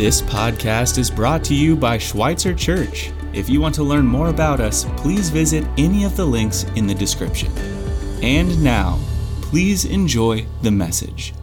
This podcast is brought to you by Schweitzer Church. If you want to learn more about us, please visit any of the links in the description. And now, please enjoy the message.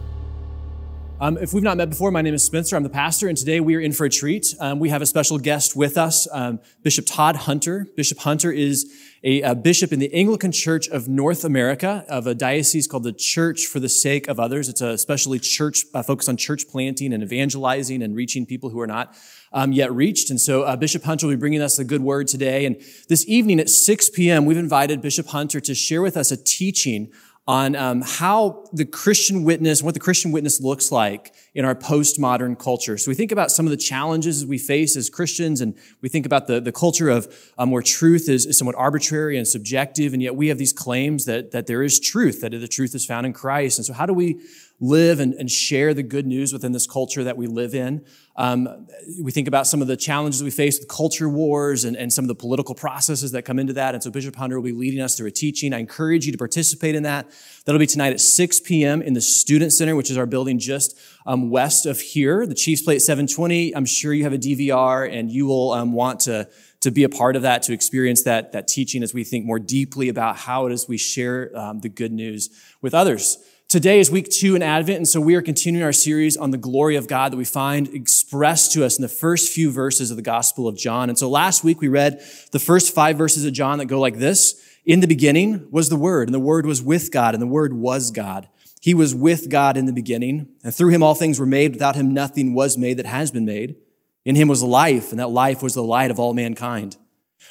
Um, if we've not met before, my name is Spencer. I'm the pastor, and today we are in for a treat. Um, we have a special guest with us, um, Bishop Todd Hunter. Bishop Hunter is a, a, bishop in the Anglican Church of North America, of a diocese called the Church for the Sake of Others. It's a especially church uh, focused on church planting and evangelizing and reaching people who are not um, yet reached. And so uh, Bishop Hunter will be bringing us the good word today. And this evening at 6 p.m., we've invited Bishop Hunter to share with us a teaching on um, how the Christian witness, what the Christian witness looks like in our postmodern culture. So we think about some of the challenges we face as Christians, and we think about the, the culture of um, where truth is, is somewhat arbitrary and subjective, and yet we have these claims that, that there is truth, that the truth is found in Christ. And so how do we live and, and share the good news within this culture that we live in? Um, we think about some of the challenges we face with culture wars and, and some of the political processes that come into that. And so Bishop Hunter will be leading us through a teaching. I encourage you to participate in that. That'll be tonight at 6 p.m. in the Student Center, which is our building just um, west of here. The Chiefs play at 720. I'm sure you have a DVR and you will um, want to to be a part of that, to experience that, that teaching as we think more deeply about how it is we share um, the good news with others. Today is week two in Advent, and so we are continuing our series on the glory of God that we find expressed to us in the first few verses of the Gospel of John. And so last week we read the first five verses of John that go like this. In the beginning was the Word, and the Word was with God, and the Word was God. He was with God in the beginning, and through him all things were made. Without him nothing was made that has been made. In him was life, and that life was the light of all mankind.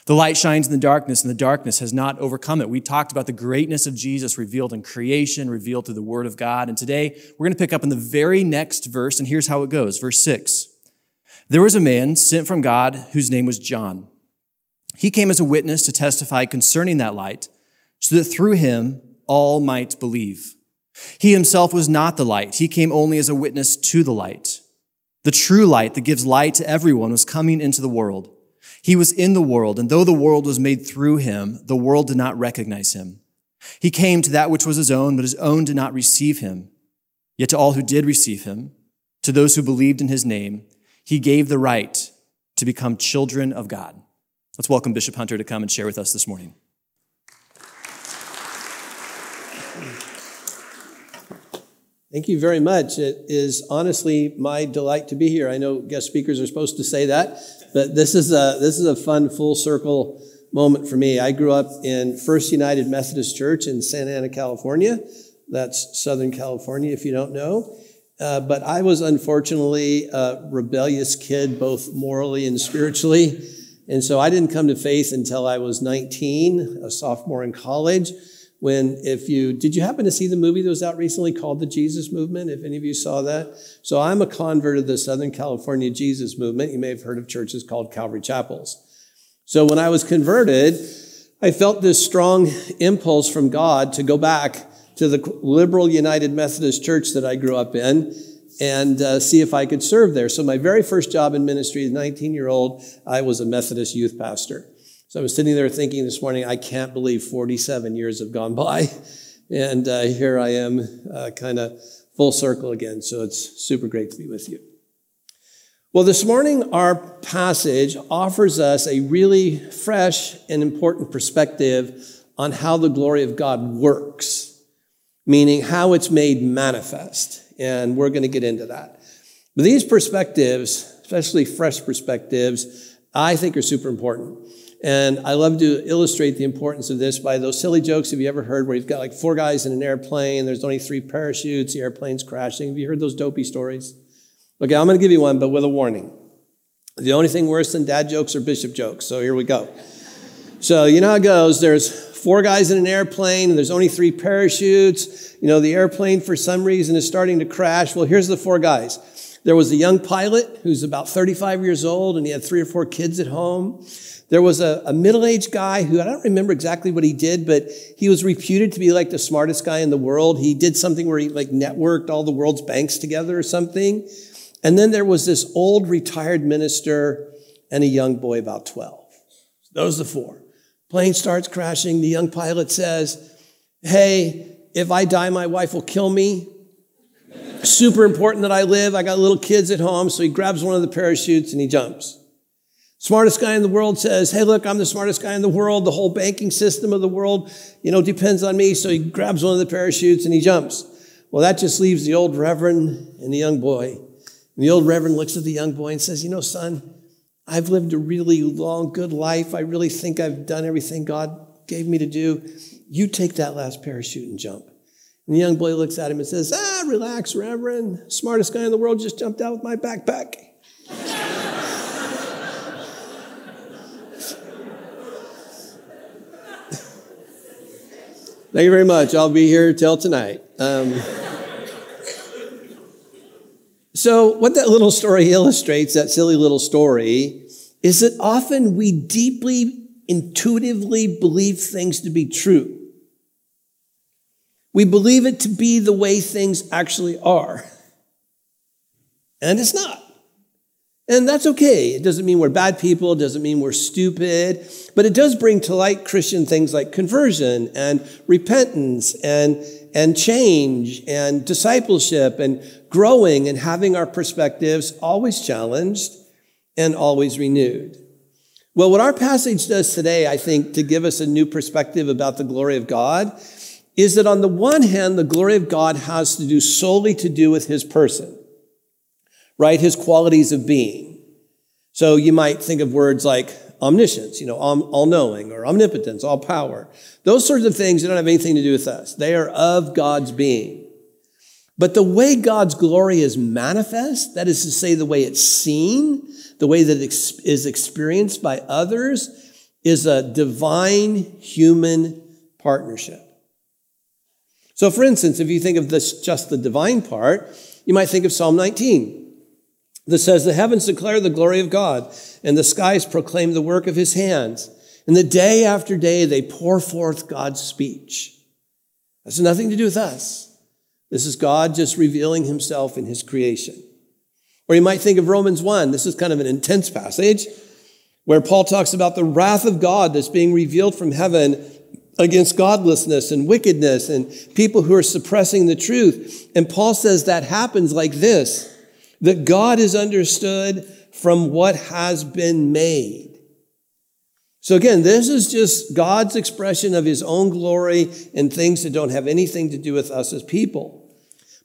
The light shines in the darkness, and the darkness has not overcome it. We talked about the greatness of Jesus revealed in creation, revealed through the Word of God. And today we're going to pick up in the very next verse, and here's how it goes. Verse 6. There was a man sent from God whose name was John. He came as a witness to testify concerning that light, so that through him all might believe. He himself was not the light, he came only as a witness to the light. The true light that gives light to everyone was coming into the world. He was in the world, and though the world was made through him, the world did not recognize him. He came to that which was his own, but his own did not receive him. Yet to all who did receive him, to those who believed in his name, he gave the right to become children of God. Let's welcome Bishop Hunter to come and share with us this morning. Thank you very much. It is honestly my delight to be here. I know guest speakers are supposed to say that, but this is a, this is a fun full circle moment for me. I grew up in First United Methodist Church in Santa Ana, California. That's Southern California, if you don't know. Uh, but I was unfortunately a rebellious kid, both morally and spiritually. And so I didn't come to faith until I was 19, a sophomore in college when if you did you happen to see the movie that was out recently called the jesus movement? If any of you saw that? So i'm a convert of the southern california jesus movement. You may have heard of churches called calvary chapels. So when i was converted i felt this strong impulse from god to go back to the liberal united methodist church that i grew up in and uh, see if i could serve there. So my very first job in ministry as 19 year old i was a methodist youth pastor so I was sitting there thinking this morning, I can't believe 47 years have gone by. And uh, here I am, uh, kind of full circle again. So it's super great to be with you. Well, this morning, our passage offers us a really fresh and important perspective on how the glory of God works, meaning how it's made manifest. And we're going to get into that. But these perspectives, especially fresh perspectives, I think are super important. And I love to illustrate the importance of this by those silly jokes. Have you ever heard where you've got like four guys in an airplane, there's only three parachutes, the airplane's crashing? Have you heard those dopey stories? Okay, I'm going to give you one, but with a warning. The only thing worse than dad jokes are bishop jokes. So here we go. So you know how it goes. There's four guys in an airplane, and there's only three parachutes. You know, the airplane for some reason is starting to crash. Well, here's the four guys. There was a young pilot who's about 35 years old, and he had three or four kids at home. There was a, a middle aged guy who I don't remember exactly what he did, but he was reputed to be like the smartest guy in the world. He did something where he like networked all the world's banks together or something. And then there was this old retired minister and a young boy about 12. Those are the four. Plane starts crashing. The young pilot says, Hey, if I die, my wife will kill me. Super important that I live. I got little kids at home. So he grabs one of the parachutes and he jumps. Smartest guy in the world says, Hey, look, I'm the smartest guy in the world. The whole banking system of the world, you know, depends on me. So he grabs one of the parachutes and he jumps. Well, that just leaves the old reverend and the young boy. And the old reverend looks at the young boy and says, You know, son, I've lived a really long, good life. I really think I've done everything God gave me to do. You take that last parachute and jump. And the young boy looks at him and says, Ah, relax, Reverend. Smartest guy in the world just jumped out with my backpack. Thank you very much. I'll be here till tonight. Um, so, what that little story illustrates, that silly little story, is that often we deeply, intuitively believe things to be true. We believe it to be the way things actually are. And it's not. And that's okay. It doesn't mean we're bad people, it doesn't mean we're stupid, but it does bring to light Christian things like conversion and repentance and, and change and discipleship and growing and having our perspectives always challenged and always renewed. Well, what our passage does today, I think, to give us a new perspective about the glory of God, is that on the one hand, the glory of God has to do solely to do with his person right? His qualities of being. So you might think of words like omniscience, you know, all knowing, or omnipotence, all power. Those sorts of things don't have anything to do with us. They are of God's being. But the way God's glory is manifest, that is to say, the way it's seen, the way that it is experienced by others, is a divine human partnership. So, for instance, if you think of this just the divine part, you might think of Psalm 19 that says, The heavens declare the glory of God, and the skies proclaim the work of his hands. And the day after day they pour forth God's speech. That's nothing to do with us. This is God just revealing himself in his creation. Or you might think of Romans 1. This is kind of an intense passage where Paul talks about the wrath of God that's being revealed from heaven against godlessness and wickedness and people who are suppressing the truth. And Paul says that happens like this that God is understood from what has been made. So again, this is just God's expression of his own glory in things that don't have anything to do with us as people.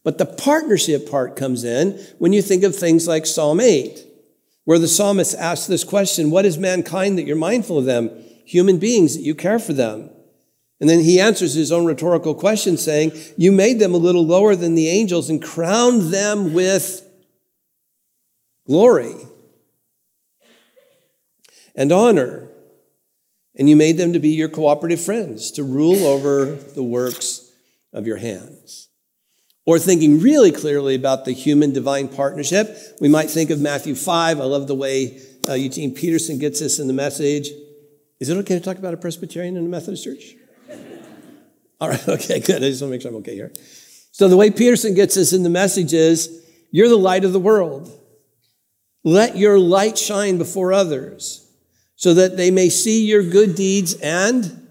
But the partnership part comes in when you think of things like Psalm 8, where the psalmist asks this question What is mankind that you're mindful of them? Human beings that you care for them. And then he answers his own rhetorical question saying, You made them a little lower than the angels and crowned them with glory and honor. And you made them to be your cooperative friends, to rule over the works of your hands. Or thinking really clearly about the human divine partnership, we might think of Matthew 5. I love the way uh, Eugene Peterson gets this in the message. Is it okay to talk about a Presbyterian in a Methodist church? All right, okay, good. I just want to make sure I'm okay here. So, the way Peterson gets this in the message is you're the light of the world. Let your light shine before others so that they may see your good deeds and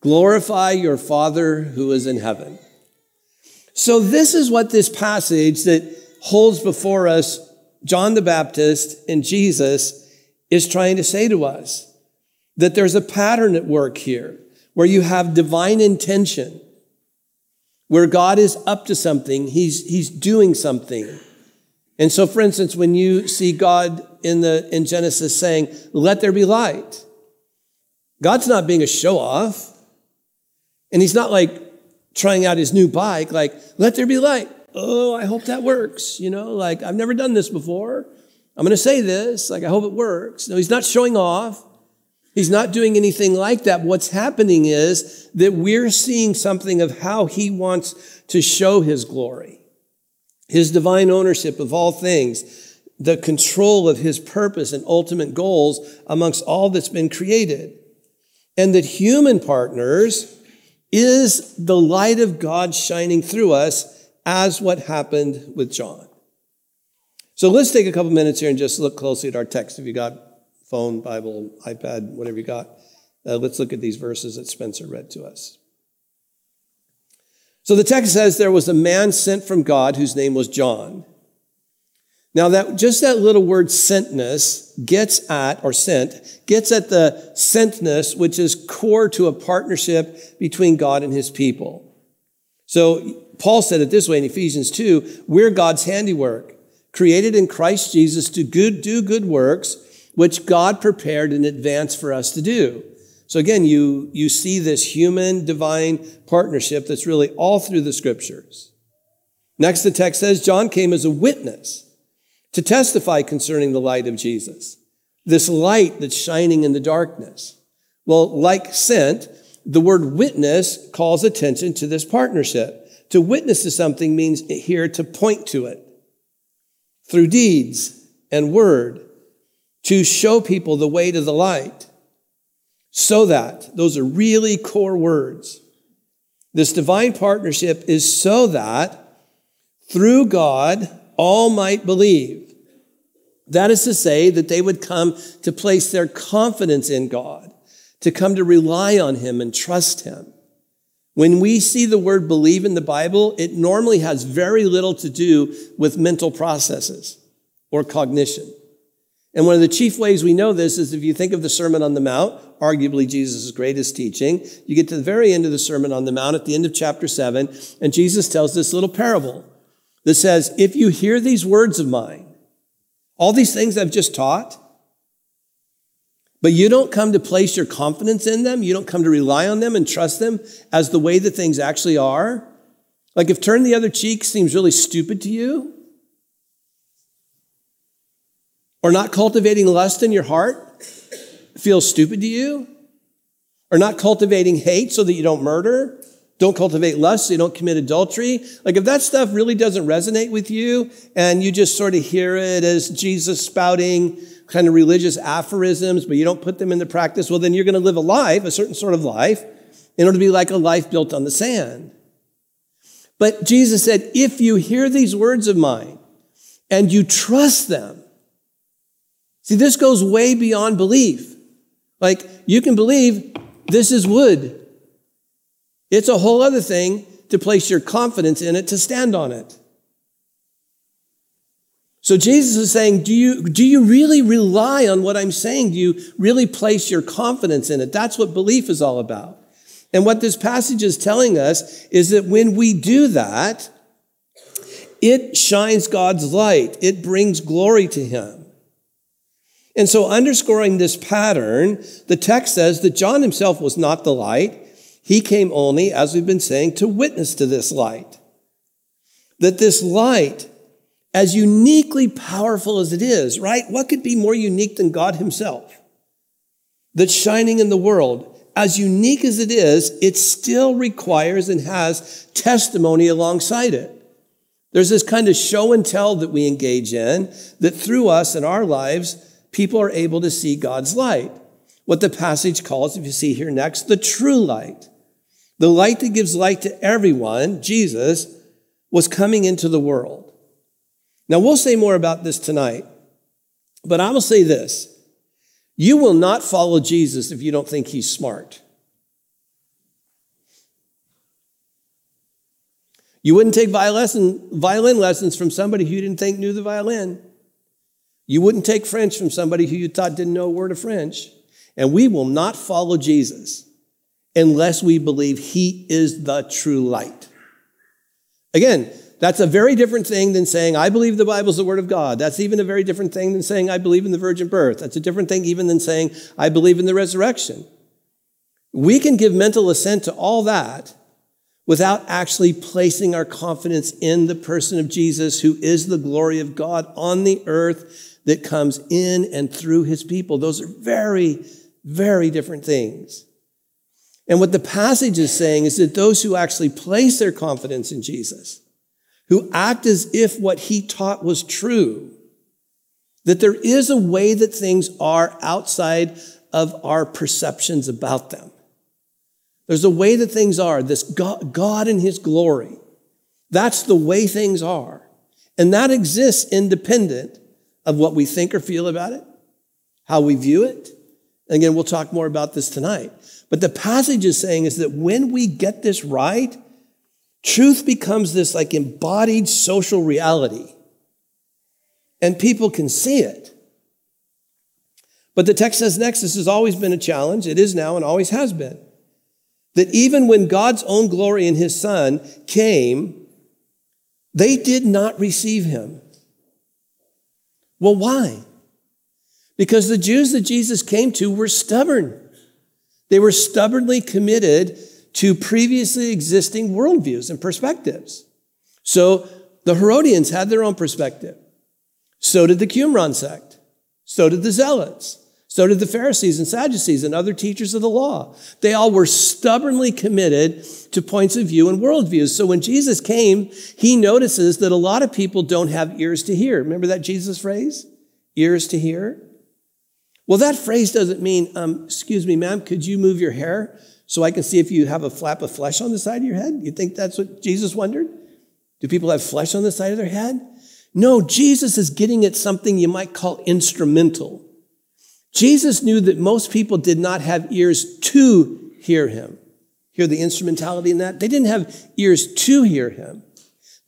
glorify your Father who is in heaven. So, this is what this passage that holds before us John the Baptist and Jesus is trying to say to us that there's a pattern at work here where you have divine intention, where God is up to something, He's, he's doing something. And so, for instance, when you see God in, the, in Genesis saying, let there be light, God's not being a show off. And he's not like trying out his new bike, like, let there be light. Oh, I hope that works. You know, like, I've never done this before. I'm going to say this. Like, I hope it works. No, he's not showing off. He's not doing anything like that. What's happening is that we're seeing something of how he wants to show his glory his divine ownership of all things, the control of his purpose and ultimate goals amongst all that's been created. And that human partners is the light of God shining through us as what happened with John. So let's take a couple minutes here and just look closely at our text. If you got phone, Bible, iPad, whatever you got, uh, let's look at these verses that Spencer read to us. So the text says there was a man sent from God whose name was John. Now that just that little word sentness gets at or sent gets at the sentness which is core to a partnership between God and his people. So Paul said it this way in Ephesians 2, we're God's handiwork, created in Christ Jesus to good, do good works which God prepared in advance for us to do. So again, you, you see this human divine partnership that's really all through the scriptures. Next, the text says John came as a witness to testify concerning the light of Jesus, this light that's shining in the darkness. Well, like sent, the word witness calls attention to this partnership. To witness to something means here to point to it through deeds and word, to show people the way to the light. So that, those are really core words. This divine partnership is so that through God, all might believe. That is to say, that they would come to place their confidence in God, to come to rely on Him and trust Him. When we see the word believe in the Bible, it normally has very little to do with mental processes or cognition. And one of the chief ways we know this is if you think of the Sermon on the Mount, arguably Jesus' greatest teaching, you get to the very end of the Sermon on the Mount at the end of chapter 7, and Jesus tells this little parable that says, If you hear these words of mine, all these things I've just taught, but you don't come to place your confidence in them, you don't come to rely on them and trust them as the way that things actually are. Like if turn the other cheek seems really stupid to you, or not cultivating lust in your heart feels stupid to you? Or not cultivating hate so that you don't murder? Don't cultivate lust so you don't commit adultery? Like if that stuff really doesn't resonate with you and you just sort of hear it as Jesus spouting kind of religious aphorisms, but you don't put them into practice, well, then you're going to live a life, a certain sort of life, in order to be like a life built on the sand. But Jesus said, if you hear these words of mine and you trust them, See, this goes way beyond belief. Like, you can believe this is wood. It's a whole other thing to place your confidence in it, to stand on it. So Jesus is saying, do you, do you really rely on what I'm saying? Do you really place your confidence in it? That's what belief is all about. And what this passage is telling us is that when we do that, it shines God's light. It brings glory to him. And so, underscoring this pattern, the text says that John himself was not the light. He came only, as we've been saying, to witness to this light. That this light, as uniquely powerful as it is, right? What could be more unique than God himself? That's shining in the world. As unique as it is, it still requires and has testimony alongside it. There's this kind of show and tell that we engage in that through us in our lives, people are able to see God's light. What the passage calls, if you see here next, the true light. The light that gives light to everyone, Jesus, was coming into the world. Now, we'll say more about this tonight, but I will say this. You will not follow Jesus if you don't think he's smart. You wouldn't take violin lessons from somebody who you didn't think knew the violin. You wouldn't take French from somebody who you thought didn't know a word of French. And we will not follow Jesus unless we believe he is the true light. Again, that's a very different thing than saying, I believe the Bible is the Word of God. That's even a very different thing than saying, I believe in the virgin birth. That's a different thing even than saying, I believe in the resurrection. We can give mental assent to all that without actually placing our confidence in the person of Jesus, who is the glory of God on the earth that comes in and through his people. Those are very, very different things. And what the passage is saying is that those who actually place their confidence in Jesus, who act as if what he taught was true, that there is a way that things are outside of our perceptions about them. There's a way that things are, this God, God in his glory. That's the way things are. And that exists independent of what we think or feel about it, how we view it. And again, we'll talk more about this tonight. But the passage is saying is that when we get this right, Truth becomes this like embodied social reality, and people can see it. But the text says next, this has always been a challenge. It is now and always has been. That even when God's own glory in his son came, they did not receive him. Well, why? Because the Jews that Jesus came to were stubborn. They were stubbornly committed to previously existing worldviews and perspectives. So the Herodians had their own perspective. So did the Qumran sect. So did the Zealots. So did the Pharisees and Sadducees and other teachers of the law. They all were stubbornly committed to points of view and worldviews. So when Jesus came, he notices that a lot of people don't have ears to hear. Remember that Jesus phrase? Ears to hear? Well, that phrase doesn't mean, um, excuse me, ma'am, could you move your hair so I can see if you have a flap of flesh on the side of your head? You think that's what Jesus wondered? Do people have flesh on the side of their head? No, Jesus is getting at something you might call instrumental. Jesus knew that most people did not have ears to hear him. Hear the instrumentality in that? They didn't have ears to hear him.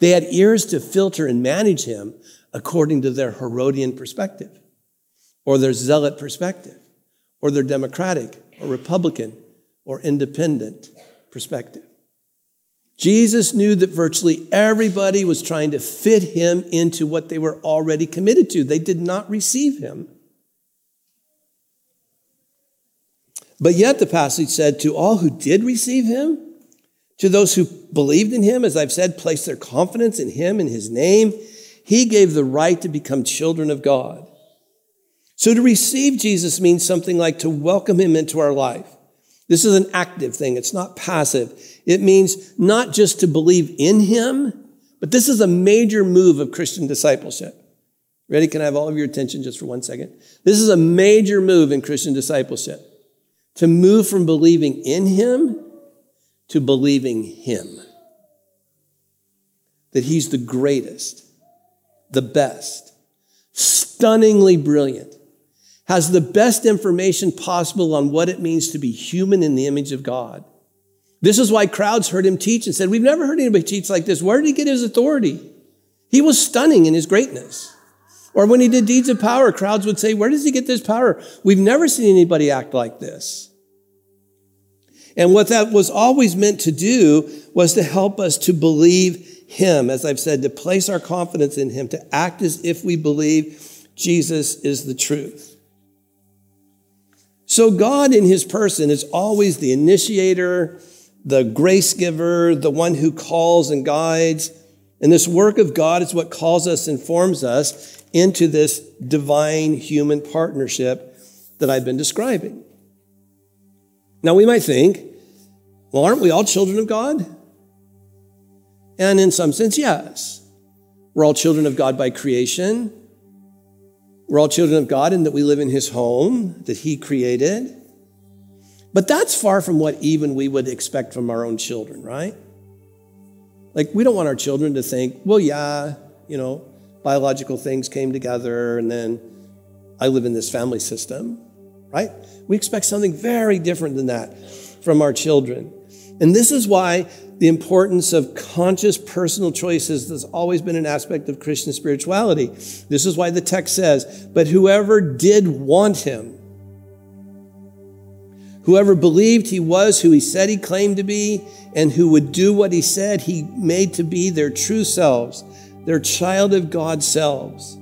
They had ears to filter and manage him according to their Herodian perspective, or their zealot perspective, or their democratic or republican or independent perspective. Jesus knew that virtually everybody was trying to fit him into what they were already committed to. They did not receive him. But yet, the passage said, to all who did receive him, to those who believed in him, as I've said, placed their confidence in him and his name, he gave the right to become children of God. So to receive Jesus means something like to welcome him into our life this is an active thing. It's not passive. It means not just to believe in him, but this is a major move of Christian discipleship. Ready? Can I have all of your attention just for one second? This is a major move in Christian discipleship. To move from believing in him to believing him. That he's the greatest, the best, stunningly brilliant, has the best information possible on what it means to be human in the image of God. This is why crowds heard him teach and said, We've never heard anybody teach like this. Where did he get his authority? He was stunning in his greatness. Or when he did deeds of power, crowds would say, Where does he get this power? We've never seen anybody act like this. And what that was always meant to do was to help us to believe him, as I've said, to place our confidence in him, to act as if we believe Jesus is the truth. So God in his person is always the initiator, the grace giver, the one who calls and guides. And this work of God is what calls us and forms us into this divine human partnership that I've been describing. Now we might think, well, aren't we all children of God? And in some sense, yes. We're all children of God by creation. We're all children of God in that we live in his home that he created. But that's far from what even we would expect from our own children, right? Like, we don't want our children to think, well, yeah, you know, biological things came together and then I live in this family system, right? We expect something very different than that from our children. And this is why the importance of conscious personal choices has always been an aspect of Christian spirituality. This is why the text says, But whoever did want him, whoever believed he was who he said he claimed to be, and who would do what he said he made to be their true selves, their child of God selves.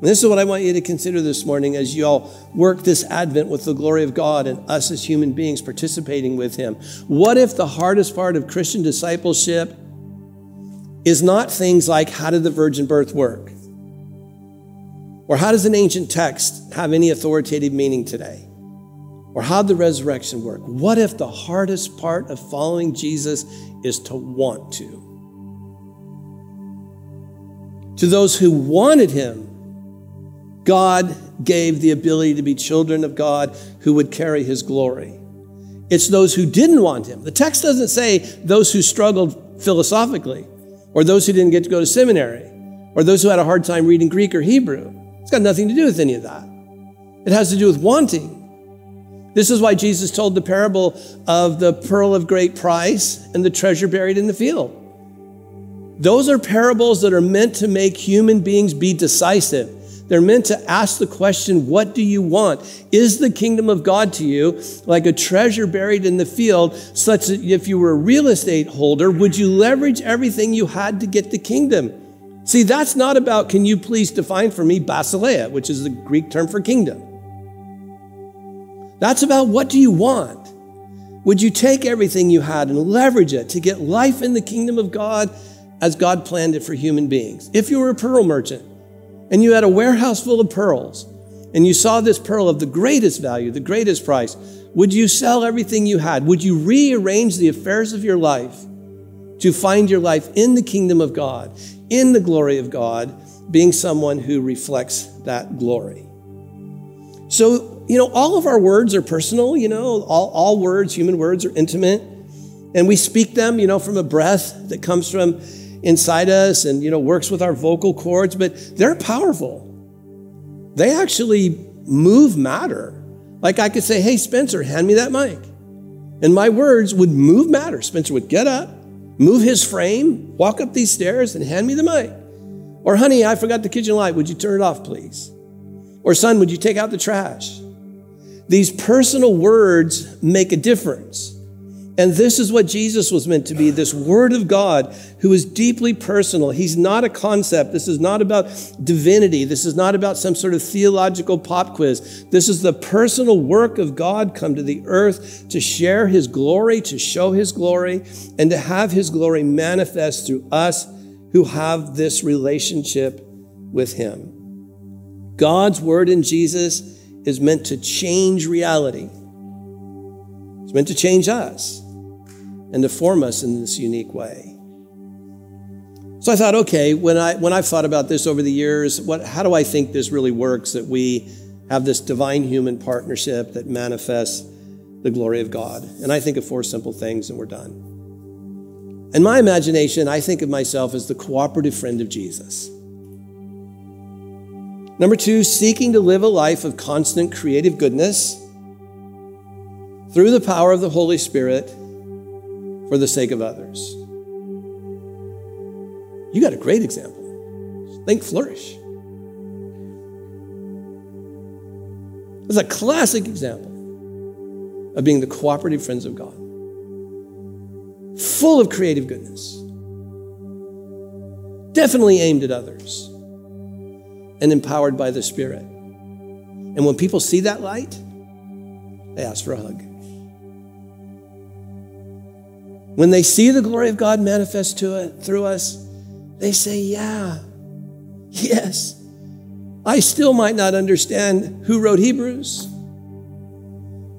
And this is what I want you to consider this morning as you all work this Advent with the glory of God and us as human beings participating with Him. What if the hardest part of Christian discipleship is not things like how did the virgin birth work? Or how does an ancient text have any authoritative meaning today? Or how did the resurrection work? What if the hardest part of following Jesus is to want to? To those who wanted Him, God gave the ability to be children of God who would carry his glory. It's those who didn't want him. The text doesn't say those who struggled philosophically, or those who didn't get to go to seminary, or those who had a hard time reading Greek or Hebrew. It's got nothing to do with any of that. It has to do with wanting. This is why Jesus told the parable of the pearl of great price and the treasure buried in the field. Those are parables that are meant to make human beings be decisive. They're meant to ask the question, What do you want? Is the kingdom of God to you like a treasure buried in the field, such that if you were a real estate holder, would you leverage everything you had to get the kingdom? See, that's not about, can you please define for me basileia, which is the Greek term for kingdom. That's about what do you want? Would you take everything you had and leverage it to get life in the kingdom of God as God planned it for human beings? If you were a pearl merchant, and you had a warehouse full of pearls, and you saw this pearl of the greatest value, the greatest price, would you sell everything you had? Would you rearrange the affairs of your life to find your life in the kingdom of God, in the glory of God, being someone who reflects that glory? So, you know, all of our words are personal, you know, all, all words, human words, are intimate. And we speak them, you know, from a breath that comes from inside us and you know works with our vocal cords but they're powerful. They actually move matter. Like i could say hey spencer hand me that mic. And my words would move matter. Spencer would get up move his frame walk up these stairs and hand me the mic. Or honey i forgot the kitchen light. Would you turn it off please? Or son would you take out the trash? These personal words make a difference and this is what Jesus was meant to be this Word of God who is deeply personal. He's not a concept. This is not about divinity. This is not about some sort of theological pop quiz. This is the personal work of God come to the earth to share His glory, to show His glory, and to have His glory manifest through us who have this relationship with Him. God's Word in Jesus is meant to change reality. It's meant to change us and to form us in this unique way. So I thought, okay, when I when I've thought about this over the years, what how do I think this really works that we have this divine human partnership that manifests the glory of God? And I think of four simple things and we're done. In my imagination, I think of myself as the cooperative friend of Jesus. Number two, seeking to live a life of constant creative goodness through the power of the Holy Spirit for the sake of others. You got a great example. Think flourish. It's a classic example of being the cooperative friends of God, full of creative goodness, definitely aimed at others, and empowered by the Spirit. And when people see that light, they ask for a hug. When they see the glory of God manifest to it, through us, they say, Yeah, yes. I still might not understand who wrote Hebrews,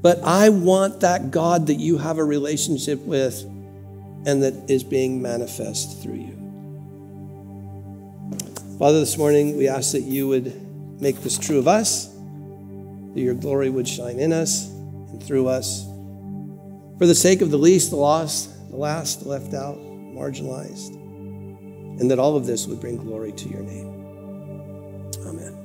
but I want that God that you have a relationship with and that is being manifest through you. Father, this morning we ask that you would make this true of us, that your glory would shine in us and through us. For the sake of the least, the lost, the last, left out, marginalized, and that all of this would bring glory to your name. Amen.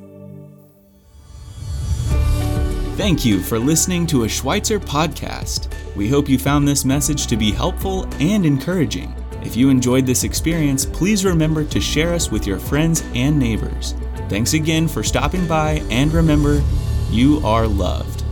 Thank you for listening to a Schweitzer podcast. We hope you found this message to be helpful and encouraging. If you enjoyed this experience, please remember to share us with your friends and neighbors. Thanks again for stopping by, and remember, you are loved.